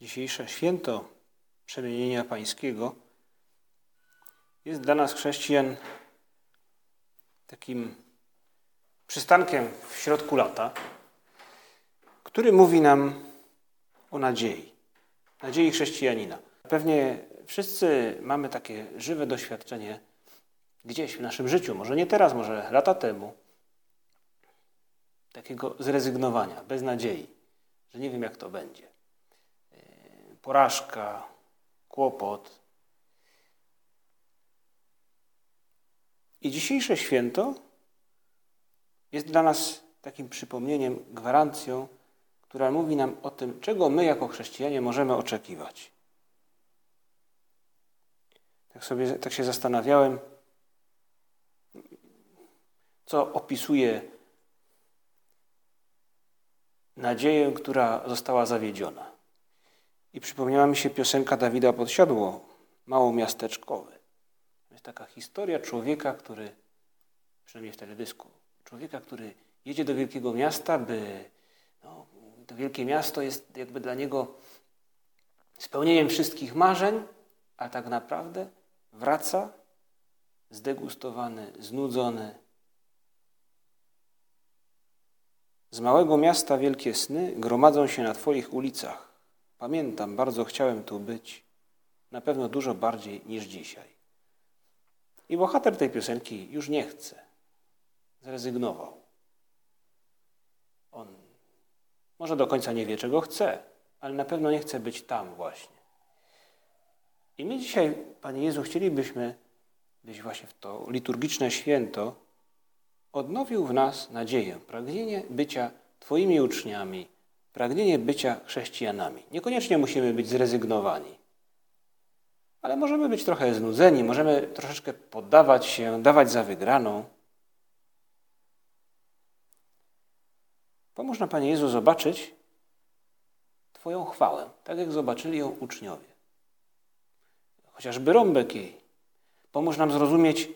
Dzisiejsze święto przemienienia pańskiego jest dla nas chrześcijan takim przystankiem w środku lata, który mówi nam o nadziei, nadziei chrześcijanina. Pewnie wszyscy mamy takie żywe doświadczenie gdzieś w naszym życiu, może nie teraz, może lata temu, takiego zrezygnowania, bez nadziei, że nie wiem jak to będzie porażka, kłopot. I dzisiejsze święto jest dla nas takim przypomnieniem, gwarancją, która mówi nam o tym, czego my jako chrześcijanie możemy oczekiwać. Tak sobie tak się zastanawiałem, co opisuje nadzieję, która została zawiedziona. I przypomniała mi się piosenka Dawida Podsiadło, mało miasteczkowy. Jest taka historia człowieka, który, przynajmniej w teledysku, człowieka, który jedzie do wielkiego miasta, by no, to wielkie miasto jest jakby dla niego spełnieniem wszystkich marzeń, a tak naprawdę wraca zdegustowany, znudzony. Z małego miasta wielkie sny gromadzą się na Twoich ulicach. Pamiętam, bardzo chciałem tu być, na pewno dużo bardziej niż dzisiaj. I bohater tej piosenki już nie chce. Zrezygnował. On może do końca nie wie, czego chce, ale na pewno nie chce być tam właśnie. I my dzisiaj, Panie Jezu, chcielibyśmy, byś właśnie w to liturgiczne święto odnowił w nas nadzieję, pragnienie bycia Twoimi uczniami, pragnienie bycia chrześcijanami. Niekoniecznie musimy być zrezygnowani, ale możemy być trochę znudzeni, możemy troszeczkę poddawać się, dawać za wygraną. Pomóż nam, Panie Jezu, zobaczyć Twoją chwałę, tak jak zobaczyli ją uczniowie. Chociażby rąbek jej. Pomóż nam zrozumieć,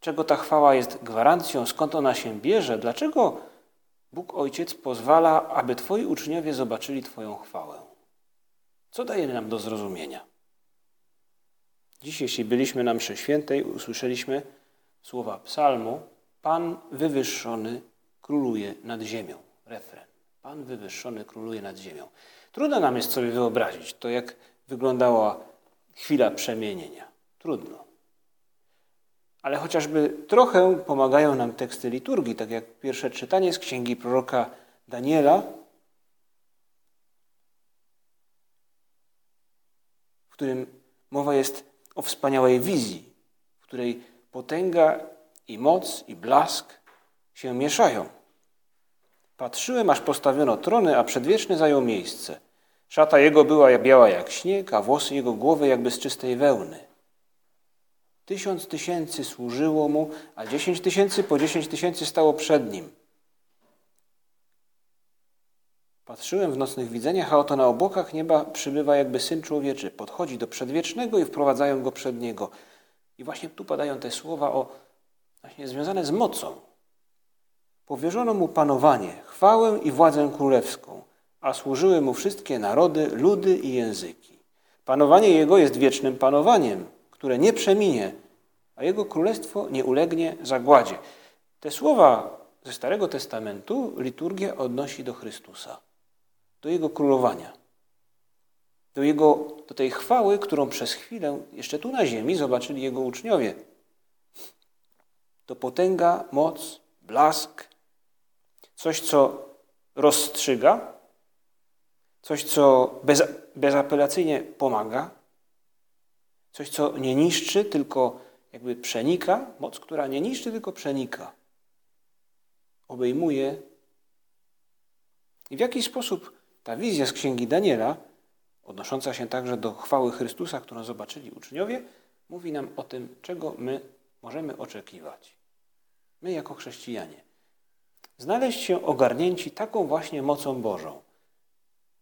czego ta chwała jest gwarancją, skąd ona się bierze, dlaczego Bóg Ojciec pozwala, aby Twoi uczniowie zobaczyli Twoją chwałę. Co daje nam do zrozumienia? Dziś, jeśli byliśmy na mszy świętej, usłyszeliśmy słowa psalmu Pan wywyższony króluje nad ziemią. Refren. Pan wywyższony króluje nad ziemią. Trudno nam jest sobie wyobrazić to, jak wyglądała chwila przemienienia. Trudno. Ale chociażby trochę pomagają nam teksty liturgii, tak jak pierwsze czytanie z księgi proroka Daniela, w którym mowa jest o wspaniałej wizji, w której potęga i moc i blask się mieszają. Patrzyłem, aż postawiono trony, a przedwieczny zajął miejsce. Szata jego była biała jak śnieg, a włosy jego głowy jakby z czystej wełny. Tysiąc tysięcy służyło mu, a dziesięć tysięcy po dziesięć tysięcy stało przed nim. Patrzyłem w nocnych widzeniach, a oto na obłokach nieba przybywa jakby Syn Człowieczy. Podchodzi do Przedwiecznego i wprowadzają Go przed Niego. I właśnie tu padają te słowa o, właśnie związane z mocą. Powierzono Mu panowanie, chwałę i władzę królewską, a służyły Mu wszystkie narody, ludy i języki. Panowanie Jego jest wiecznym panowaniem, które nie przeminie, a Jego królestwo nie ulegnie zagładzie. Te słowa ze Starego Testamentu liturgia odnosi do Chrystusa, do Jego królowania, do, jego, do tej chwały, którą przez chwilę jeszcze tu na ziemi zobaczyli Jego uczniowie. To potęga, moc, blask, coś, co rozstrzyga, coś, co bez, bezapelacyjnie pomaga, Coś, co nie niszczy, tylko jakby przenika, moc, która nie niszczy, tylko przenika. Obejmuje. I w jaki sposób ta wizja z księgi Daniela, odnosząca się także do chwały Chrystusa, którą zobaczyli uczniowie, mówi nam o tym, czego my możemy oczekiwać. My jako chrześcijanie. Znaleźć się ogarnięci taką właśnie mocą Bożą.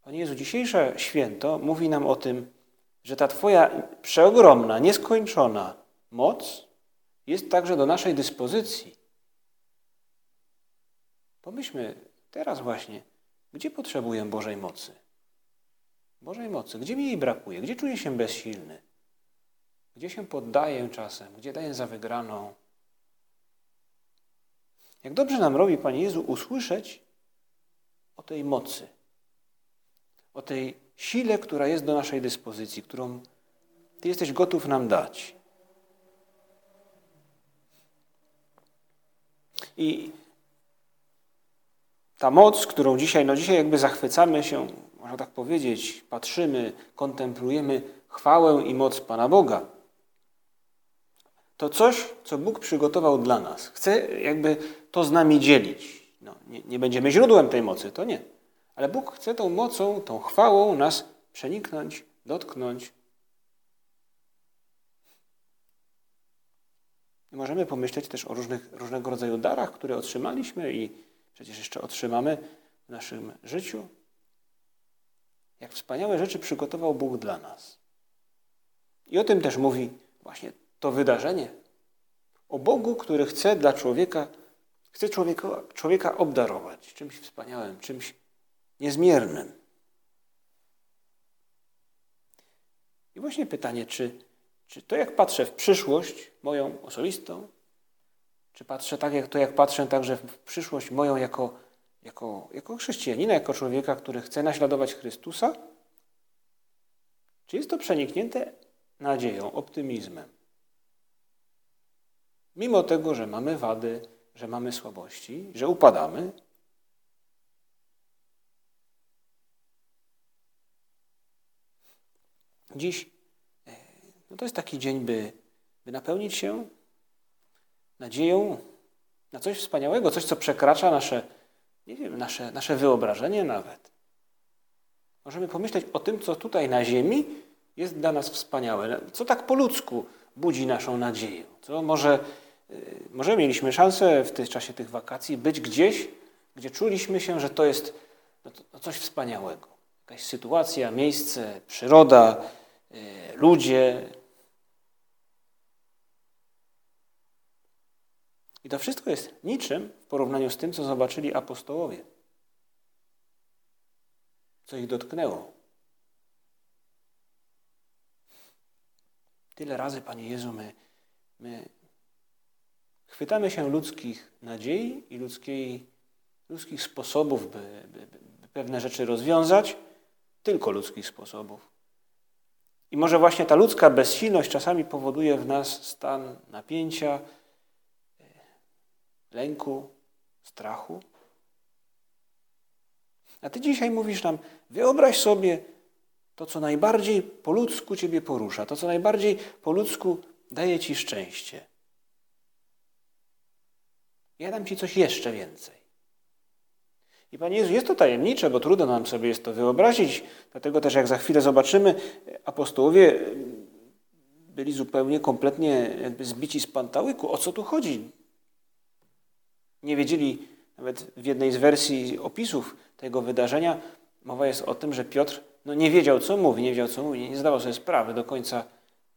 Panie Jezu, dzisiejsze święto mówi nam o tym, że ta Twoja przeogromna, nieskończona moc jest także do naszej dyspozycji. Pomyślmy teraz właśnie, gdzie potrzebuję Bożej mocy? Bożej mocy. Gdzie mi jej brakuje? Gdzie czuję się bezsilny? Gdzie się poddaję czasem? Gdzie daję za wygraną? Jak dobrze nam robi, Panie Jezu, usłyszeć o tej mocy, o tej sile, która jest do naszej dyspozycji, którą Ty jesteś gotów nam dać. I ta moc, którą dzisiaj, no dzisiaj jakby zachwycamy się, można tak powiedzieć, patrzymy, kontemplujemy chwałę i moc Pana Boga. To coś, co Bóg przygotował dla nas. Chce jakby to z nami dzielić. No, nie, nie będziemy źródłem tej mocy, to nie. Ale Bóg chce tą mocą, tą chwałą nas przeniknąć, dotknąć. I możemy pomyśleć też o różnych, różnego rodzaju darach, które otrzymaliśmy i przecież jeszcze otrzymamy w naszym życiu. Jak wspaniałe rzeczy przygotował Bóg dla nas. I o tym też mówi właśnie to wydarzenie. O Bogu, który chce dla człowieka, chce człowieka, człowieka obdarować czymś wspaniałym, czymś niezmiernym. I właśnie pytanie, czy, czy to jak patrzę w przyszłość moją osobistą, czy patrzę tak, jak to jak patrzę także w przyszłość moją jako, jako, jako chrześcijanina, jako człowieka, który chce naśladować Chrystusa? Czy jest to przeniknięte nadzieją, optymizmem? Mimo tego, że mamy wady, że mamy słabości, że upadamy, Dziś e, no to jest taki dzień, by, by napełnić się nadzieją na coś wspaniałego, coś, co przekracza nasze, nie wiem, nasze, nasze wyobrażenie nawet. Możemy pomyśleć o tym, co tutaj na ziemi jest dla nas wspaniałe, co tak po ludzku budzi naszą nadzieję. Co może, e, może mieliśmy szansę w tym czasie tych wakacji być gdzieś, gdzie czuliśmy się, że to jest no no coś wspaniałego. Jakaś sytuacja, miejsce, przyroda, ludzie. I to wszystko jest niczym w porównaniu z tym, co zobaczyli apostołowie. Co ich dotknęło. Tyle razy, Panie Jezu, my, my chwytamy się ludzkich nadziei i ludzkiej, ludzkich sposobów, by, by, by pewne rzeczy rozwiązać, tylko ludzkich sposobów. I może właśnie ta ludzka bezsilność czasami powoduje w nas stan napięcia, e, lęku, strachu. A Ty dzisiaj mówisz nam, wyobraź sobie to, co najbardziej po ludzku Ciebie porusza, to, co najbardziej po ludzku daje Ci szczęście. Ja dam Ci coś jeszcze więcej. I Panie Jezu, jest to tajemnicze, bo trudno nam sobie jest to wyobrazić. Dlatego też, jak za chwilę zobaczymy, apostołowie byli zupełnie, kompletnie zbici z pantałyku. O co tu chodzi? Nie wiedzieli, nawet w jednej z wersji opisów tego wydarzenia, mowa jest o tym, że Piotr no, nie wiedział, co mówi, nie wiedział, co mówi, nie zdawał sobie sprawy do końca,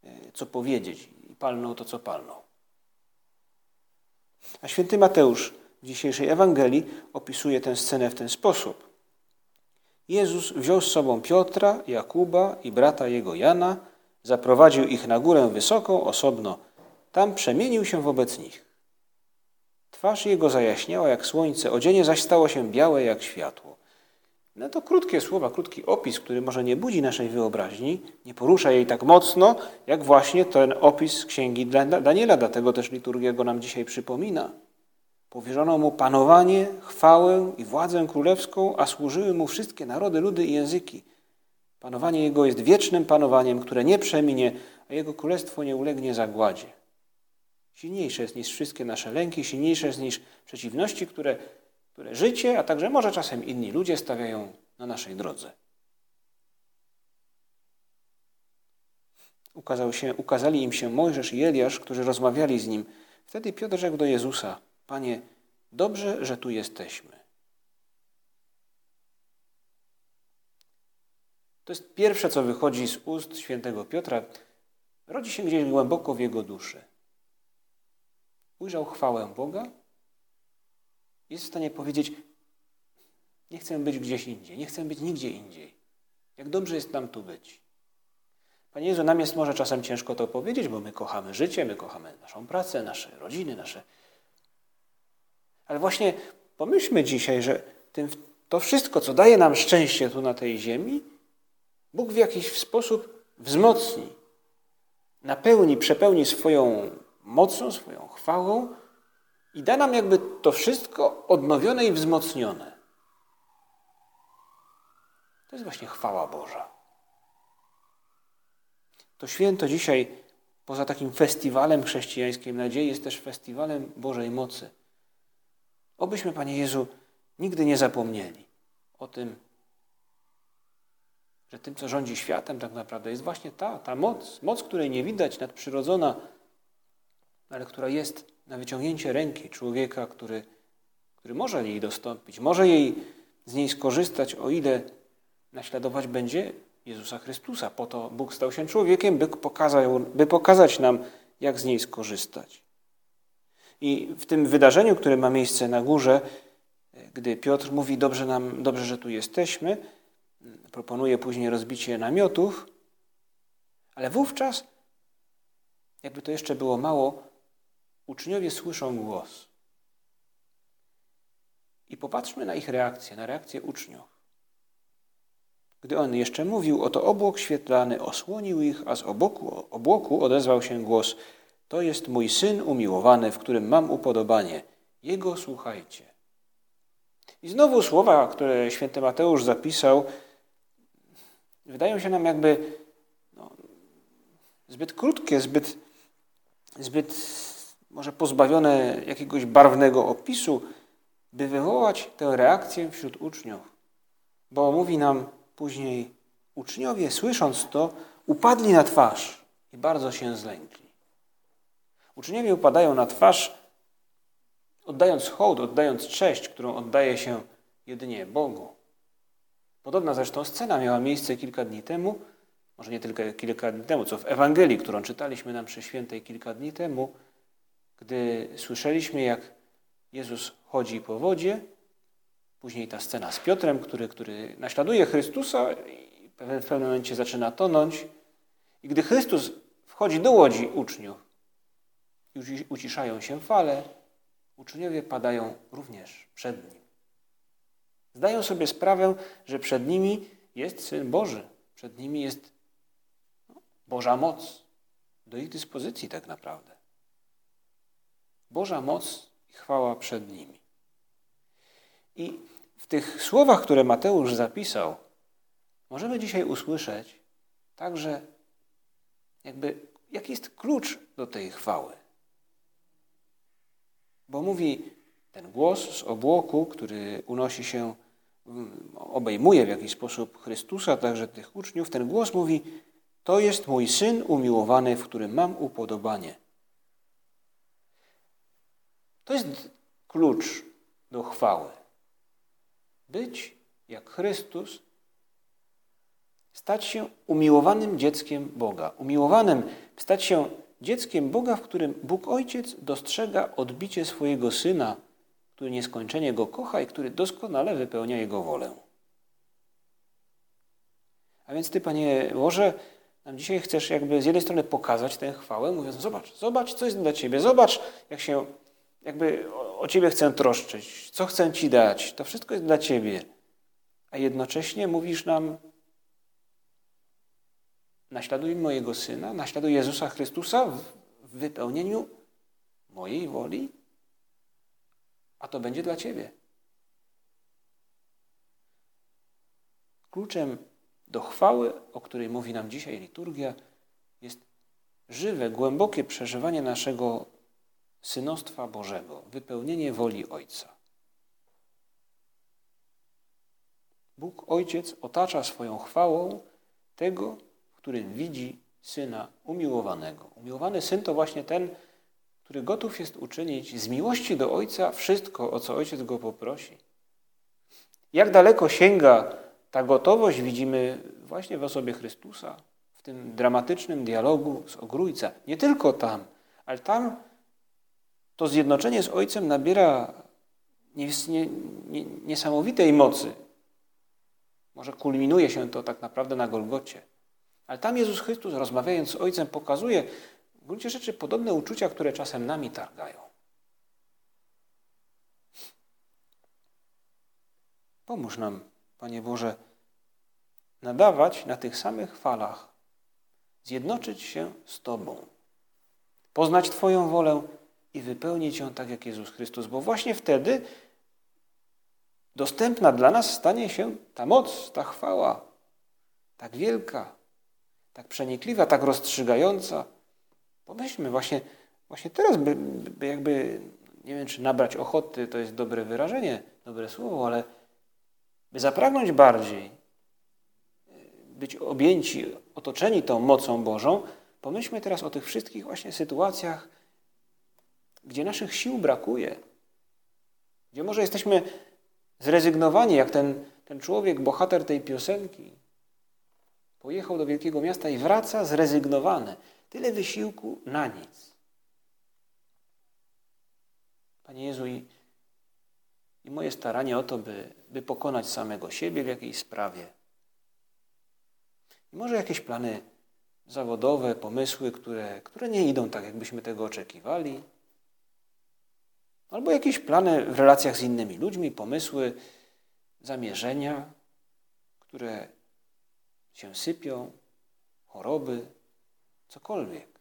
e, co powiedzieć. I palnął to, co palnął. A święty Mateusz w dzisiejszej Ewangelii opisuje tę scenę w ten sposób. Jezus wziął z sobą Piotra, Jakuba i brata jego Jana, zaprowadził ich na górę wysoką, osobno. Tam przemienił się wobec nich. Twarz jego zajaśniała jak słońce, odzienie zaś stało się białe jak światło. No to krótkie słowa, krótki opis, który może nie budzi naszej wyobraźni, nie porusza jej tak mocno, jak właśnie ten opis księgi Daniela, dlatego też liturgia go nam dzisiaj przypomina. Powierzono mu panowanie, chwałę i władzę królewską, a służyły mu wszystkie narody, ludy i języki. Panowanie jego jest wiecznym panowaniem, które nie przeminie, a jego królestwo nie ulegnie zagładzie. Silniejsze jest niż wszystkie nasze lęki, silniejsze jest niż przeciwności, które, które życie, a także może czasem inni ludzie stawiają na naszej drodze. Ukazał się, ukazali im się Mojżesz i Eliasz, którzy rozmawiali z nim. Wtedy Piotr rzekł do Jezusa: Panie, dobrze, że tu jesteśmy. To jest pierwsze, co wychodzi z ust świętego Piotra. Rodzi się gdzieś głęboko w jego duszy. Ujrzał chwałę Boga, jest w stanie powiedzieć: Nie chcę być gdzieś indziej, nie chcę być nigdzie indziej. Jak dobrze jest nam tu być. Panie Jezu, nam jest może czasem ciężko to powiedzieć, bo my kochamy życie, my kochamy naszą pracę, nasze rodziny, nasze. Ale właśnie pomyślmy dzisiaj, że tym, to wszystko, co daje nam szczęście tu na tej ziemi, Bóg w jakiś sposób wzmocni, napełni, przepełni swoją mocą, swoją chwałą i da nam jakby to wszystko odnowione i wzmocnione. To jest właśnie chwała Boża. To święto dzisiaj, poza takim festiwalem chrześcijańskiej nadziei, jest też festiwalem Bożej mocy. Obyśmy, Panie Jezu, nigdy nie zapomnieli o tym, że tym, co rządzi światem, tak naprawdę jest właśnie ta, ta moc, moc, której nie widać, nadprzyrodzona, ale która jest na wyciągnięcie ręki człowieka, który, który może jej dostąpić, może jej z niej skorzystać, o ile naśladować będzie Jezusa Chrystusa. Po to Bóg stał się człowiekiem, by, pokazał, by pokazać nam, jak z niej skorzystać. I w tym wydarzeniu, które ma miejsce na górze, gdy Piotr mówi, dobrze, nam, dobrze że tu jesteśmy, proponuje później rozbicie namiotów, ale wówczas, jakby to jeszcze było mało, uczniowie słyszą głos. I popatrzmy na ich reakcję, na reakcję uczniów. Gdy on jeszcze mówił, oto obłok świetlany osłonił ich, a z obłoku, obłoku odezwał się głos: To jest mój syn umiłowany, w którym mam upodobanie. Jego słuchajcie. I znowu słowa, które święty Mateusz zapisał, wydają się nam jakby no, zbyt krótkie, zbyt, zbyt może pozbawione jakiegoś barwnego opisu, by wywołać tę reakcję wśród uczniów. Bo mówi nam później, uczniowie słysząc to, upadli na twarz i bardzo się zlękli. Uczniowie upadają na twarz, oddając hołd, oddając cześć, którą oddaje się jedynie Bogu. Podobna zresztą scena miała miejsce kilka dni temu, może nie tylko kilka dni temu, co w Ewangelii, którą czytaliśmy nam przy świętej kilka dni temu, gdy słyszeliśmy, jak Jezus chodzi po wodzie, później ta scena z Piotrem, który, który naśladuje Chrystusa i w pewnym momencie zaczyna tonąć. I gdy Chrystus wchodzi do łodzi uczniów uciszają się fale, uczniowie padają również przed Nim. Zdają sobie sprawę, że przed nimi jest Syn Boży, przed nimi jest Boża moc do ich dyspozycji tak naprawdę. Boża moc i chwała przed nimi. I w tych słowach, które Mateusz zapisał, możemy dzisiaj usłyszeć także, jakby, jaki jest klucz do tej chwały. Bo mówi ten głos z obłoku, który unosi się, obejmuje w jakiś sposób Chrystusa, także tych uczniów, ten głos mówi: To jest mój syn umiłowany, w którym mam upodobanie. To jest klucz do chwały. Być jak Chrystus, stać się umiłowanym dzieckiem Boga. Umiłowanym, stać się dzieckiem Boga, w którym Bóg Ojciec dostrzega odbicie swojego Syna, który nieskończenie Go kocha i który doskonale wypełnia Jego wolę. A więc Ty, Panie Boże, nam dzisiaj chcesz jakby z jednej strony pokazać tę chwałę, mówiąc, zobacz, zobacz, co jest dla Ciebie, zobacz, jak się jakby o, o Ciebie chcę troszczyć, co chcę Ci dać, to wszystko jest dla Ciebie. A jednocześnie mówisz nam, naśladuj mojego Syna, naśladuj Jezusa Chrystusa w wypełnieniu mojej woli, a to będzie dla Ciebie. Kluczem do chwały, o której mówi nam dzisiaj liturgia, jest żywe, głębokie przeżywanie naszego synostwa Bożego, wypełnienie woli Ojca. Bóg Ojciec otacza swoją chwałą tego, w którym widzi Syna umiłowanego. Umiłowany Syn to właśnie ten, który gotów jest uczynić z miłości do Ojca wszystko, o co Ojciec go poprosi. Jak daleko sięga ta gotowość, widzimy właśnie w osobie Chrystusa, w tym dramatycznym dialogu z Ogrójca. Nie tylko tam, ale tam to zjednoczenie z Ojcem nabiera niesamowitej mocy. Może kulminuje się to tak naprawdę na Golgocie. Ale tam Jezus Chrystus, rozmawiając z Ojcem, pokazuje w gruncie rzeczy podobne uczucia, które czasem nami targają. Pomóż nam, Panie Boże, nadawać na tych samych falach, zjednoczyć się z Tobą, poznać Twoją wolę i wypełnić ją tak jak Jezus Chrystus, bo właśnie wtedy dostępna dla nas stanie się ta moc, ta chwała, tak wielka, tak przenikliwa, tak rozstrzygająca. Pomyślmy właśnie, właśnie teraz, by, by jakby, nie wiem czy nabrać ochoty, to jest dobre wyrażenie, dobre słowo, ale by zapragnąć bardziej, być objęci, otoczeni tą mocą Bożą, pomyślmy teraz o tych wszystkich właśnie sytuacjach, gdzie naszych sił brakuje, gdzie może jesteśmy zrezygnowani, jak ten, ten człowiek, bohater tej piosenki. Pojechał do wielkiego miasta i wraca zrezygnowany. Tyle wysiłku na nic. Panie Jezu, i, i moje staranie o to, by, by pokonać samego siebie w jakiejś sprawie. I może jakieś plany zawodowe, pomysły, które, które nie idą tak, jakbyśmy tego oczekiwali. Albo jakieś plany w relacjach z innymi ludźmi, pomysły, zamierzenia, które się sypią, choroby, cokolwiek.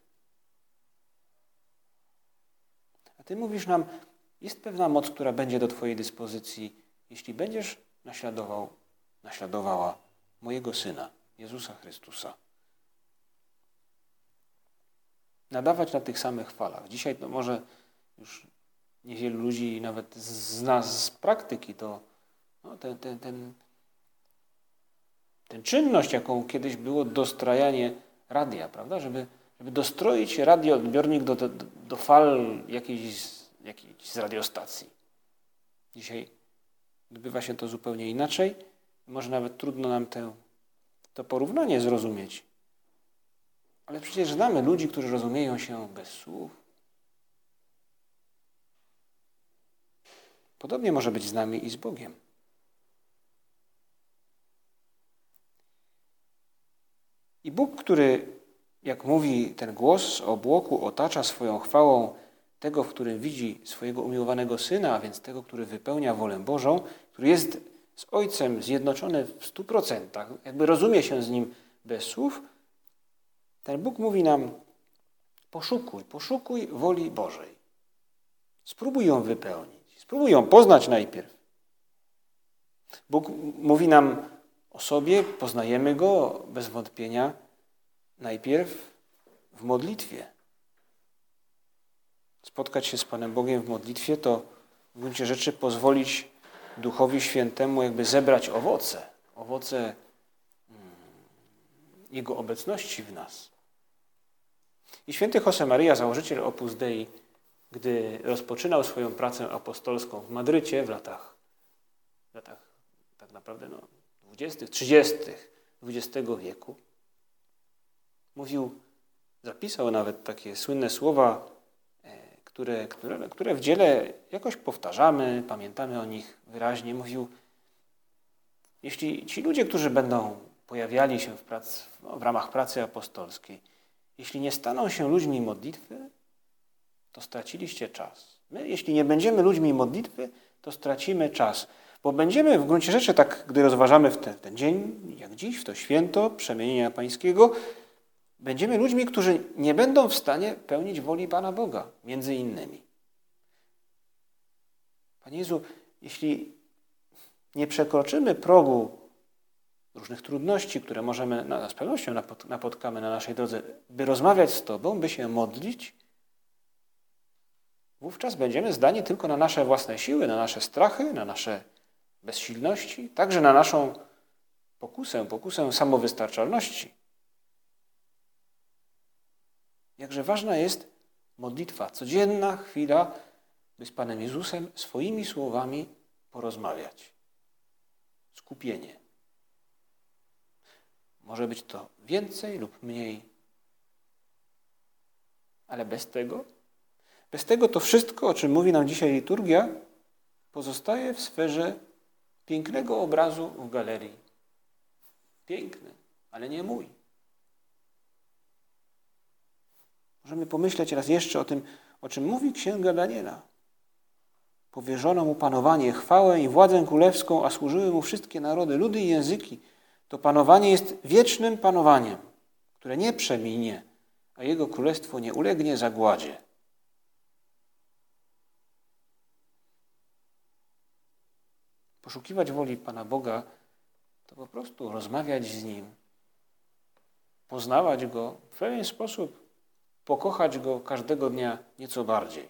A Ty mówisz nam, jest pewna moc, która będzie do Twojej dyspozycji, jeśli będziesz naśladował, naśladowała mojego Syna, Jezusa Chrystusa. Nadawać na tych samych falach. Dzisiaj to może już niewielu ludzi nawet z nas z praktyki to no, ten, ten, ten, ten czynność, jaką kiedyś było dostrajanie radia, prawda? Żeby, żeby dostroić radioodbiornik do, do, do fal jakiejś, jakiejś z radiostacji. Dzisiaj odbywa się to zupełnie inaczej. Może nawet trudno nam to porównanie zrozumieć. Ale przecież znamy ludzi, którzy rozumieją się bez słów, Podobnie może być z nami i z Bogiem. I Bóg, który, jak mówi ten głos z obłoku, otacza swoją chwałą tego, w którym widzi swojego umiłowanego Syna, a więc tego, który wypełnia wolę Bożą, który jest z Ojcem zjednoczony w stu procentach, jakby rozumie się z Nim bez słów, ten Bóg mówi nam, poszukuj, poszukuj woli Bożej. Spróbuj ją wypełnić. Spróbuj ją poznać najpierw. Bóg mówi nam o sobie, poznajemy Go bez wątpienia najpierw w modlitwie. Spotkać się z Panem Bogiem w modlitwie to w gruncie rzeczy pozwolić Duchowi Świętemu jakby zebrać owoce, owoce mm, Jego obecności w nas. I święty Josemaria, założyciel Opus Dei, gdy rozpoczynał swoją pracę apostolską w Madrycie w latach, w latach tak naprawdę no, 20., 30. XX wieku, mówił, zapisał nawet takie słynne słowa, e, które, które, które w dziele jakoś powtarzamy, pamiętamy o nich wyraźnie. Mówił, jeśli ci ludzie, którzy będą pojawiali się w, prac, w ramach pracy apostolskiej, jeśli nie staną się ludźmi modlitwy, to straciliście czas. My, jeśli nie będziemy ludźmi modlitwy, to stracimy czas. Bo będziemy w gruncie rzeczy, tak gdy rozważamy w ten, ten dzień, jak dziś, w to święto przemienienia Pańskiego, będziemy ludźmi, którzy nie będą w stanie pełnić woli Pana Boga, między innymi. Panie Jezu, jeśli nie przekroczymy progu różnych trudności, które możemy, z pewnością napotkamy na naszej drodze, by rozmawiać z Tobą, by się modlić, wówczas będziemy zdani tylko na nasze własne siły, na nasze strachy, na nasze bezsilności, także na naszą pokusę, pokusę samowystarczalności. Jakże ważna jest modlitwa, codzienna chwila, by z Panem Jezusem swoimi słowami porozmawiać. Skupienie. Może być to więcej lub mniej, ale bez tego, bez tego to wszystko, o czym mówi nam dzisiaj liturgia, pozostaje w sferze pięknego obrazu w galerii. Piękny, ale nie mój. Możemy pomyśleć raz jeszcze o tym, o czym mówi Księga Daniela. Powierzono mu panowanie, chwałę i władzę królewską, a służyły mu wszystkie narody, ludy i języki. To panowanie jest wiecznym panowaniem, które nie przeminie, a jego królestwo nie ulegnie zagładzie. Poszukiwać woli Pana Boga to po prostu rozmawiać z Nim, poznawać Go w pewien sposób, pokochać Go każdego dnia nieco bardziej.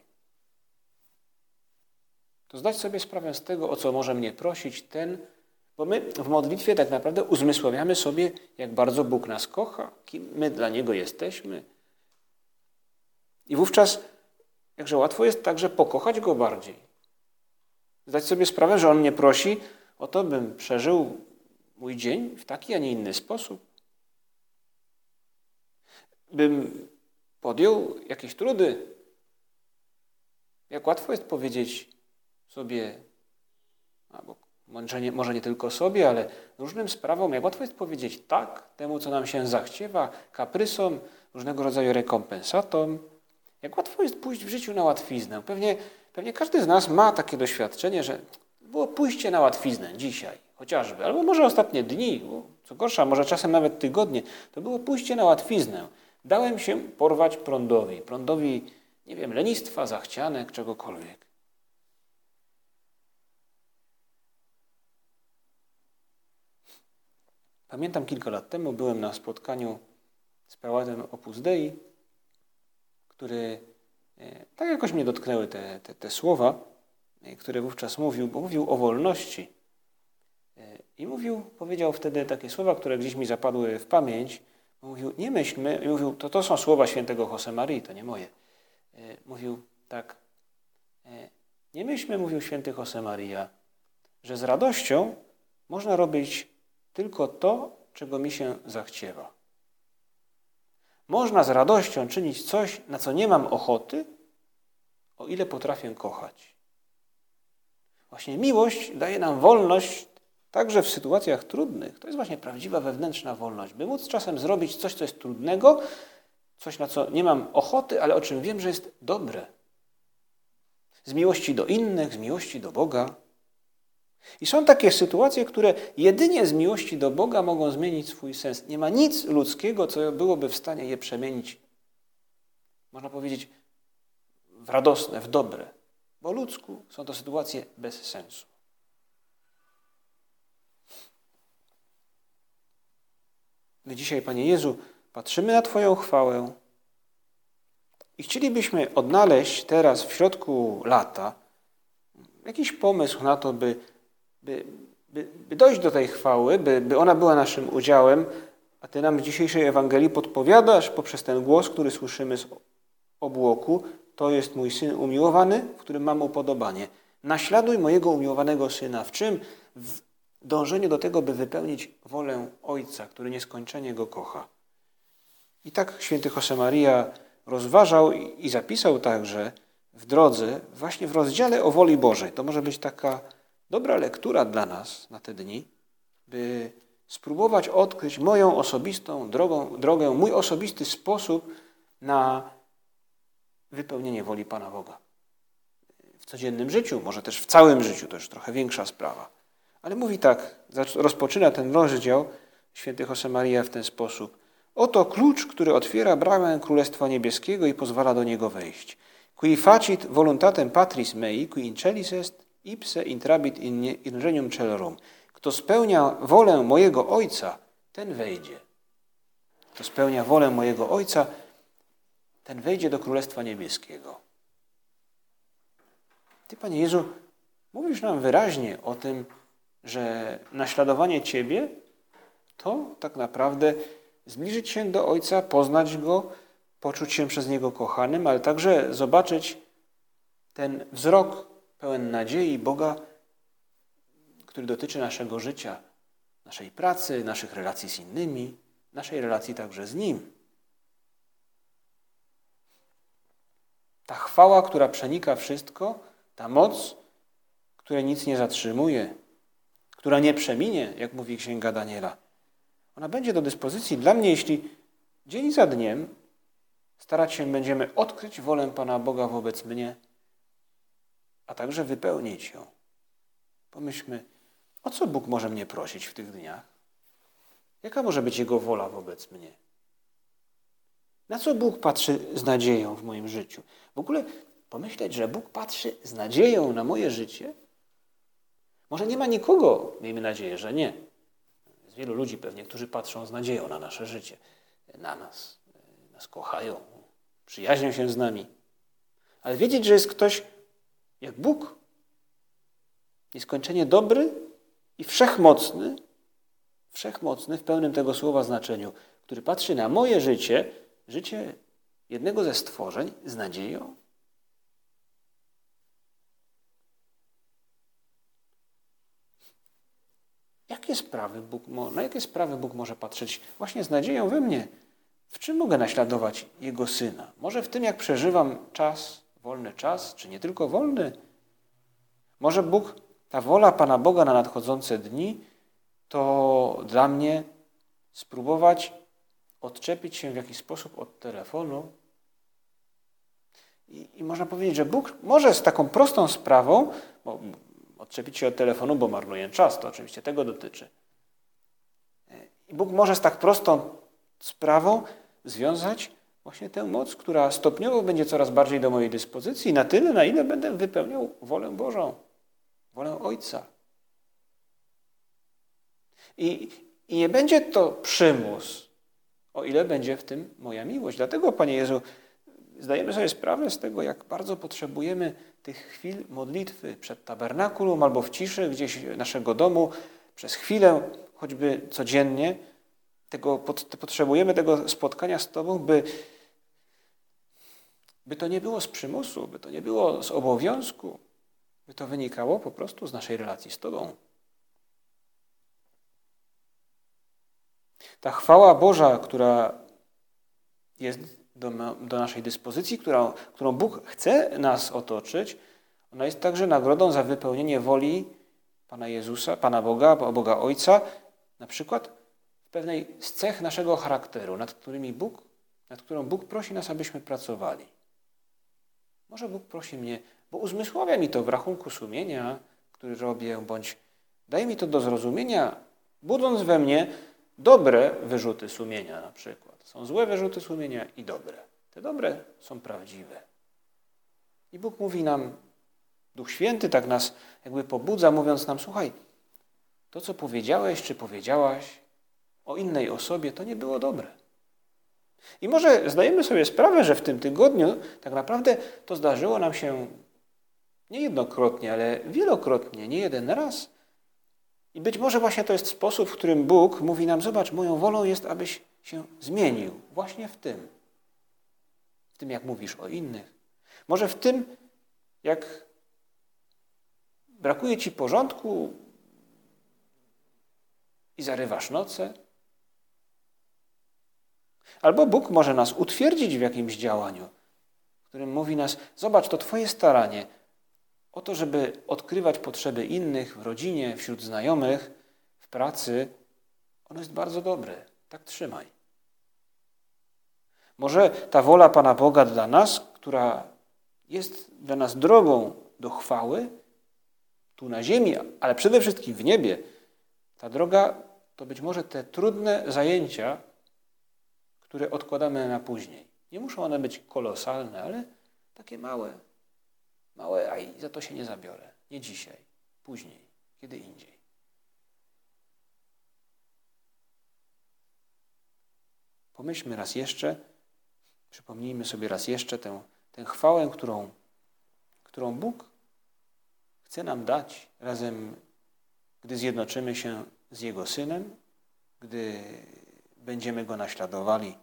To zdać sobie sprawę z tego, o co może mnie prosić ten, bo my w modlitwie tak naprawdę uzmysławiamy sobie, jak bardzo Bóg nas kocha, kim my dla Niego jesteśmy. I wówczas, jakże łatwo jest także pokochać Go bardziej. Zdać sobie sprawę, że On mnie prosi o to, bym przeżył mój dzień w taki, a nie inny sposób. Bym podjął jakieś trudy. Jak łatwo jest powiedzieć sobie, albo może nie, może nie tylko sobie, ale różnym sprawom, jak łatwo jest powiedzieć tak temu, co nam się zachciewa, kaprysom, różnego rodzaju rekompensatom. Jak łatwo jest pójść w życiu na łatwiznę. Pewnie, pewnie każdy z nas ma takie doświadczenie, że było pójście na łatwiznę dzisiaj, chociażby, albo może ostatnie dni, co gorsza, może czasem nawet tygodnie, to było pójście na łatwiznę. Dałem się porwać prądowi. Prądowi, nie wiem, lenistwa, zachcianek, czegokolwiek. Pamiętam kilka lat temu byłem na spotkaniu z prałatem Opus Dei, który tak jakoś mnie dotknęły te, te, te słowa, e, które wówczas mówił, bo mówił o wolności. E, I mówił, powiedział wtedy takie słowa, które gdzieś mi zapadły w pamięć, Mówił, nie myślmy, mówił, to, to są słowa świętego Josemarii, to nie moje. E, mówił tak, e, nie myślmy, mówił święty Josemaria, że z radością można robić tylko to, czego mi się zachciewa. Można z radością czynić coś, na co nie mam ochoty, o ile potrafię kochać. Właśnie miłość daje nam wolność Także w sytuacjach trudnych to jest właśnie prawdziwa wewnętrzna wolność, by móc czasem zrobić coś, co jest trudnego, coś, na co nie mam ochoty, ale o czym wiem, że jest dobre. Z miłości do innych, z miłości do Boga. I są takie sytuacje, które jedynie z miłości do Boga mogą zmienić swój sens. Nie ma nic ludzkiego, co byłoby w stanie je przemienić, można powiedzieć, w radosne, w dobre. Bo ludzku są to sytuacje bez sensu. My dzisiaj, Panie Jezu, patrzymy na Twoją chwałę i chcielibyśmy odnaleźć teraz w środku lata jakiś pomysł na to, by, by, by, by dojść do tej chwały, by, by ona była naszym udziałem, a Ty nam w dzisiejszej Ewangelii podpowiadasz poprzez ten głos, który słyszymy z obłoku, to jest mój Syn umiłowany, w którym mam upodobanie. Naśladuj mojego umiłowanego Syna. W czym? W dążenie do tego, by wypełnić wolę Ojca, który nieskończenie go kocha. I tak święty Josemaria rozważał i zapisał także w drodze, właśnie w rozdziale o woli Bożej. To może być taka dobra lektura dla nas na te dni, by spróbować odkryć moją osobistą drogą, drogę, mój osobisty sposób na wypełnienie woli Pana Boga. W codziennym życiu, może też w całym życiu, to już trochę większa sprawa. Ale mówi tak, rozpoczyna ten rozdział święty Josemaria w ten sposób. Oto klucz, który otwiera bramę Królestwa Niebieskiego i pozwala do niego wejść. Qui facit voluntatem patris mei, qui incelis est, ipse intrabit in ingenium celorum. Kto spełnia wolę mojego Ojca, ten wejdzie. Kto spełnia wolę mojego Ojca, ten wejdzie do Królestwa Niebieskiego. Ty, Panie Jezu, mówisz nam wyraźnie o tym, że naśladowanie Ciebie to tak naprawdę zbliżyć się do Ojca, poznać Go, poczuć się przez Niego kochanym, ale także zobaczyć ten wzrok pełen nadziei Boga, który dotyczy naszego życia, naszej pracy, naszych relacji z innymi, naszej relacji także z Nim. Ta chwała, która przenika wszystko, ta moc, która nic nie zatrzymuje, która nie przeminie, jak mówi Księga Daniela, ona będzie do dyspozycji dla mnie, jeśli dzień za dniem starać się będziemy odkryć wolę Pana Boga wobec mnie, a także wypełnić ją. Pomyślmy, o co Bóg może mnie prosić w tych dniach? Jaka może być Jego wola wobec mnie? Na co Bóg patrzy z nadzieją w moim życiu? W ogóle pomyśleć, że Bóg patrzy z nadzieją na moje życie? Może nie ma nikogo, miejmy nadzieję, że nie. Jest wielu ludzi pewnie, którzy patrzą z nadzieją na nasze życie, na nas, nas kochają, przyjaźnią się z nami. Ale wiedzieć, że jest ktoś jak Bóg, nieskończenie dobry i wszechmocny, wszechmocny w pełnym tego słowa znaczeniu, który patrzy na moje życie, życie jednego ze stworzeń z nadzieją. Jakie sprawy Bóg, na jakie sprawy Bóg może patrzeć właśnie z nadzieją we mnie? W czym mogę naśladować Jego Syna? Może w tym, jak przeżywam czas, wolny czas, czy nie tylko wolny? Może Bóg, ta wola Pana Boga na nadchodzące dni, to dla mnie spróbować odczepić się w jakiś sposób od telefonu. I, I, można powiedzieć, że Bóg może z taką prostą sprawą, bo odczepić się od telefonu, bo marnuję czas, to oczywiście tego dotyczy. I Bóg może z tak prostą sprawą związać właśnie tę moc, która stopniowo będzie coraz bardziej do mojej dyspozycji, na tyle, na ile będę wypełniał wolę Bożą, wolę Ojca. I, I nie będzie to przymus, o ile będzie w tym moja miłość. Dlatego, Panie Jezu, zdajemy sobie sprawę z tego, jak bardzo potrzebujemy tych chwil modlitwy przed tabernakulum albo w ciszy gdzieś naszego domu, przez chwilę, choćby codziennie. Tego, potrzebujemy tego spotkania z Tobą, by, by to nie było z przymusu, by to nie było z obowiązku, by to wynikało po prostu z naszej relacji z Tobą. Ta chwała Boża, która jest do, do naszej dyspozycji, którą, którą Bóg chce nas otoczyć, ona jest także nagrodą za wypełnienie woli Pana Jezusa, Pana Boga, Boga Ojca, na przykład pewnej z cech naszego charakteru, nad którymi Bóg, nad którą Bóg prosi nas, abyśmy pracowali. Może Bóg prosi mnie, bo uzmysławia mi to w rachunku sumienia, który robię, bądź daje mi to do zrozumienia, budząc we mnie dobre wyrzuty sumienia na przykład. Są złe wyrzuty sumienia i dobre. Te dobre są prawdziwe. I Bóg mówi nam, Duch Święty tak nas jakby pobudza, mówiąc nam, słuchaj, to co powiedziałeś czy powiedziałaś o innej osobie, to nie było dobre. I może zdajemy sobie sprawę, że w tym tygodniu tak naprawdę to zdarzyło nam się nie jednokrotnie, ale wielokrotnie, nie jeden raz, i być może właśnie to jest sposób, w którym Bóg mówi nam: Zobacz, moją wolą jest, abyś się zmienił. Właśnie w tym. W tym, jak mówisz o innych. Może w tym, jak brakuje ci porządku i zarywasz noce. Albo Bóg może nas utwierdzić w jakimś działaniu, w którym mówi nas: Zobacz, to Twoje staranie o to, żeby odkrywać potrzeby innych w rodzinie, wśród znajomych, w pracy, ono jest bardzo dobre. Tak trzymaj. Może ta wola Pana Boga dla nas, która jest dla nas drogą do chwały, tu na ziemi, ale przede wszystkim w niebie, ta droga to być może te trudne zajęcia, które odkładamy na później. Nie muszą one być kolosalne, ale takie małe, Małe, a i za to się nie zabiorę. Nie dzisiaj, później, kiedy indziej. Pomyślmy raz jeszcze, przypomnijmy sobie raz jeszcze tę, tę chwałę, którą, którą Bóg chce nam dać razem gdy zjednoczymy się z Jego Synem, gdy będziemy Go naśladowali.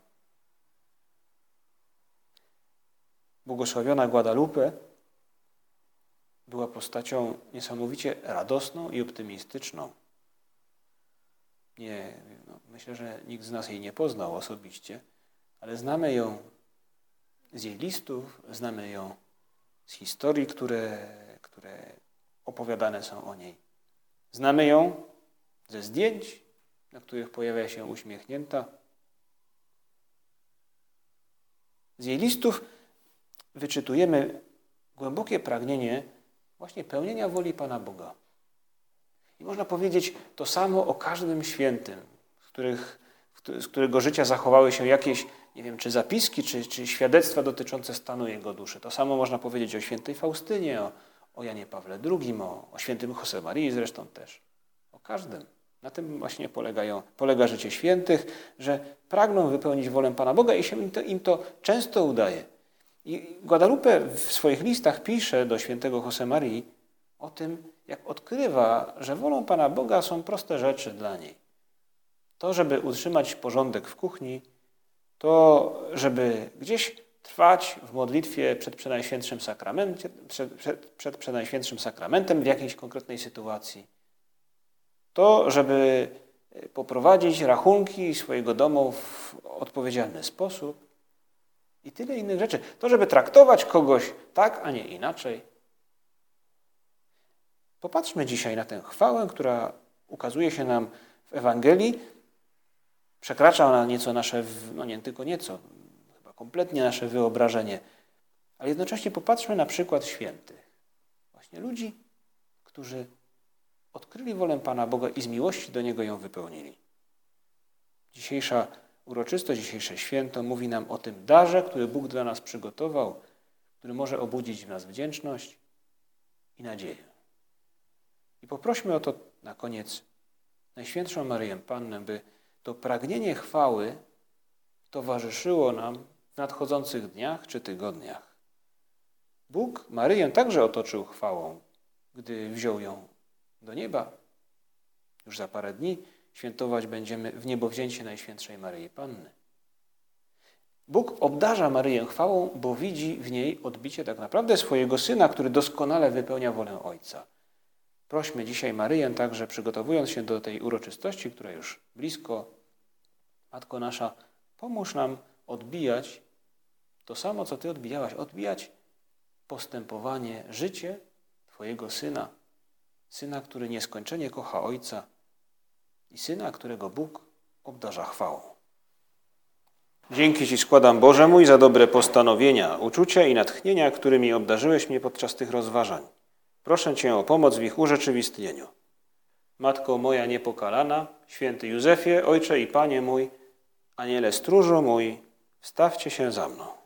Błogosławiona Guadalupe była postacią niesamowicie radosną i optymistyczną. Nie, no, myślę, że nikt z nas jej nie poznał osobiście, ale znamy ją z jej listów, znamy ją z historii, które, które opowiadane są o niej. Znamy ją ze zdjęć, na których pojawia się uśmiechnięta. Z jej listów wyczytujemy głębokie pragnienie właśnie pełnienia woli Pana Boga. I można powiedzieć to samo o każdym świętym, z, których, z którego życia zachowały się jakieś, nie wiem, czy zapiski, czy, czy świadectwa dotyczące stanu jego duszy. To samo można powiedzieć o świętej Faustynie, o, o Janie Pawle II, o, o świętym Josemarii zresztą też. O każdym. Na tym właśnie polegają, polega życie świętych, że pragną wypełnić wolę Pana Boga i się im to, im to często udaje. I Guadalupe w swoich listach pisze do świętego Josemarii o tym, jak odkrywa, że wolą Pana Boga są proste rzeczy dla niej. To, żeby utrzymać porządek w kuchni, to, żeby gdzieś trwać w modlitwie przed Przenajświętszym przed, przed, przed Przenajświętszym Sakramentem w jakiejś konkretnej sytuacji. To, żeby poprowadzić rachunki swojego domu w odpowiedzialny sposób i tyle innych rzeczy. To, żeby traktować kogoś tak, a nie inaczej. Popatrzmy dzisiaj na tę chwałę, która ukazuje się nam w Ewangelii. Przekracza ona nieco nasze, no nie tylko nieco, chyba kompletnie nasze wyobrażenie. Ale jednocześnie popatrzmy na przykład świętych. Właśnie ludzi, którzy odkryli wolę Pana Boga i z miłości do Niego ją wypełnili. Dzisiejsza uroczystość, dzisiejsze święto mówi nam o tym darze, który Bóg dla nas przygotował, który może obudzić w nas wdzięczność i nadzieję. I poprośmy o to na koniec Najświętszą Maryję Pannę, by to pragnienie chwały towarzyszyło nam w nadchodzących dniach czy tygodniach. Bóg Maryję także otoczył chwałą, gdy wziął ją do nieba. Już za parę dni świętować będziemy w niebowzięcie Najświętszej Maryi Panny. Bóg obdarza Maryję chwałą, bo widzi w niej odbicie tak naprawdę swojego Syna, który doskonale wypełnia wolę Ojca. Prośmy dzisiaj Maryję także, przygotowując się do tej uroczystości, która już blisko, Matko nasza, pomóż nam odbijać to samo, co Ty odbijałaś, odbijać postępowanie, życie Twojego Syna, Syna, który nieskończenie kocha Ojca i Syna, którego Bóg obdarza chwałą. Dzięki Ci składam, Boże mój, za dobre postanowienia, uczucia i natchnienia, którymi obdarzyłeś mnie podczas tych rozważań. Proszę Cię o pomoc w ich urzeczywistnieniu. Matko moja niepokalana, święty Józefie, Ojcze i Panie mój, Aniele stróżu mój, wstawcie się za mną.